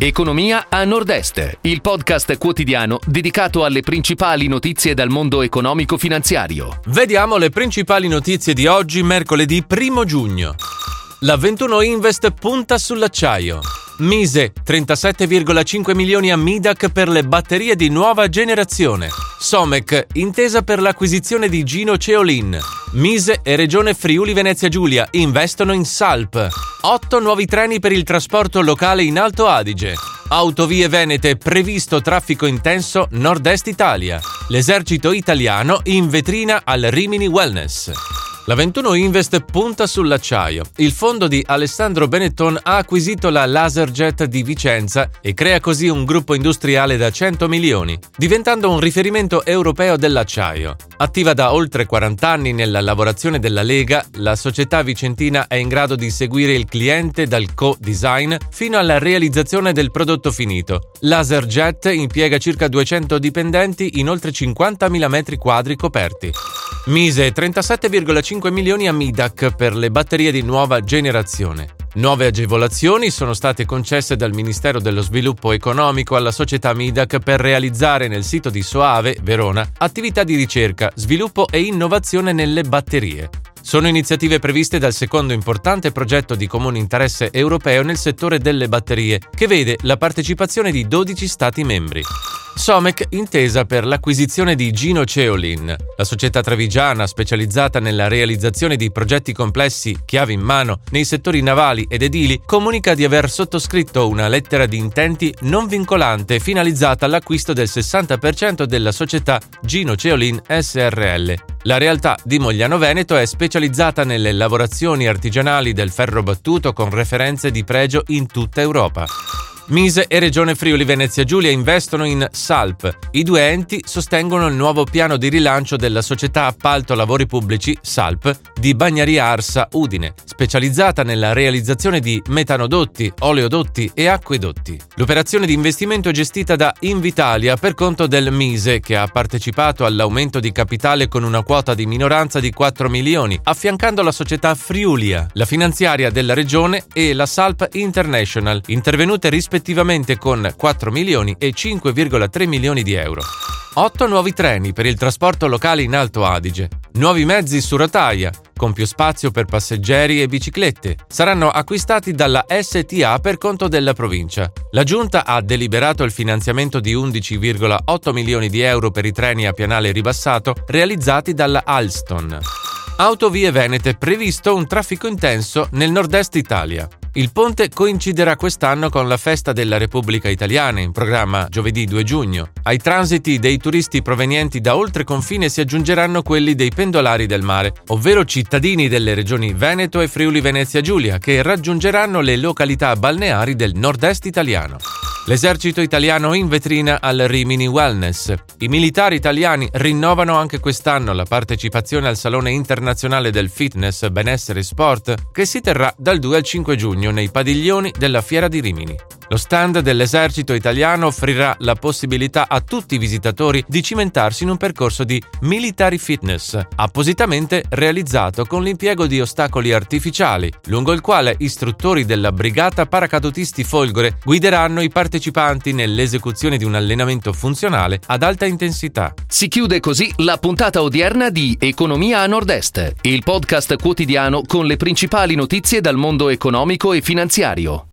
Economia a Nord-Est, il podcast quotidiano dedicato alle principali notizie dal mondo economico-finanziario. Vediamo le principali notizie di oggi, mercoledì 1 giugno. La 21 Invest punta sull'acciaio. Mise 37,5 milioni a Midac per le batterie di nuova generazione. Somec, intesa per l'acquisizione di Gino Ceolin. Mise e Regione Friuli Venezia Giulia investono in Salp. 8 nuovi treni per il trasporto locale in Alto Adige. Autovie Venete, previsto traffico intenso Nord-Est Italia. L'esercito italiano in vetrina al Rimini Wellness. La 21 Invest punta sull'acciaio. Il fondo di Alessandro Benetton ha acquisito la Laserjet di Vicenza e crea così un gruppo industriale da 100 milioni, diventando un riferimento europeo dell'acciaio. Attiva da oltre 40 anni nella lavorazione della Lega, la società vicentina è in grado di seguire il cliente dal co-design fino alla realizzazione del prodotto finito. Laserjet impiega circa 200 dipendenti in oltre 50.000 metri quadri coperti. Mise 37,5 milioni a Midac per le batterie di nuova generazione. Nuove agevolazioni sono state concesse dal Ministero dello Sviluppo Economico alla società Midac per realizzare nel sito di Soave, Verona, attività di ricerca, sviluppo e innovazione nelle batterie. Sono iniziative previste dal secondo importante progetto di comune interesse europeo nel settore delle batterie, che vede la partecipazione di 12 Stati membri. Somec intesa per l'acquisizione di Gino Ceolin, la società trevigiana specializzata nella realizzazione di progetti complessi chiave in mano nei settori navali ed edili, comunica di aver sottoscritto una lettera di intenti non vincolante finalizzata all'acquisto del 60% della società Gino Ceolin SRL. La realtà di Mogliano Veneto è specializzata nelle lavorazioni artigianali del ferro battuto con referenze di pregio in tutta Europa. Mise e Regione Friuli Venezia Giulia investono in SALP. I due enti sostengono il nuovo piano di rilancio della società appalto lavori pubblici SALP di Bagnaria Arsa Udine, specializzata nella realizzazione di metanodotti, oleodotti e acquedotti. L'operazione di investimento è gestita da Invitalia per conto del Mise, che ha partecipato all'aumento di capitale con una quota di minoranza di 4 milioni, affiancando la società Friulia, la finanziaria della regione e la SALP International, intervenute rispettivamente rispettivamente con 4 milioni e 5,3 milioni di euro. 8 nuovi treni per il trasporto locale in Alto Adige, nuovi mezzi su rotaia, con più spazio per passeggeri e biciclette, saranno acquistati dalla STA per conto della provincia. La Giunta ha deliberato il finanziamento di 11,8 milioni di euro per i treni a pianale ribassato realizzati dalla Alstom. Autovie Venete previsto un traffico intenso nel nord-est Italia. Il ponte coinciderà quest'anno con la festa della Repubblica Italiana, in programma giovedì 2 giugno. Ai transiti dei turisti provenienti da oltre confine si aggiungeranno quelli dei pendolari del mare, ovvero cittadini delle regioni Veneto e Friuli Venezia Giulia, che raggiungeranno le località balneari del nord-est italiano. L'esercito italiano in vetrina al Rimini Wellness. I militari italiani rinnovano anche quest'anno la partecipazione al Salone internazionale del fitness, benessere e sport che si terrà dal 2 al 5 giugno nei padiglioni della Fiera di Rimini. Lo stand dell'esercito italiano offrirà la possibilità a tutti i visitatori di cimentarsi in un percorso di military fitness, appositamente realizzato con l'impiego di ostacoli artificiali, lungo il quale istruttori della Brigata Paracadutisti Folgore guideranno i partecipanti nell'esecuzione di un allenamento funzionale ad alta intensità. Si chiude così la puntata odierna di Economia a Nord-Est, il podcast quotidiano con le principali notizie dal mondo economico e finanziario.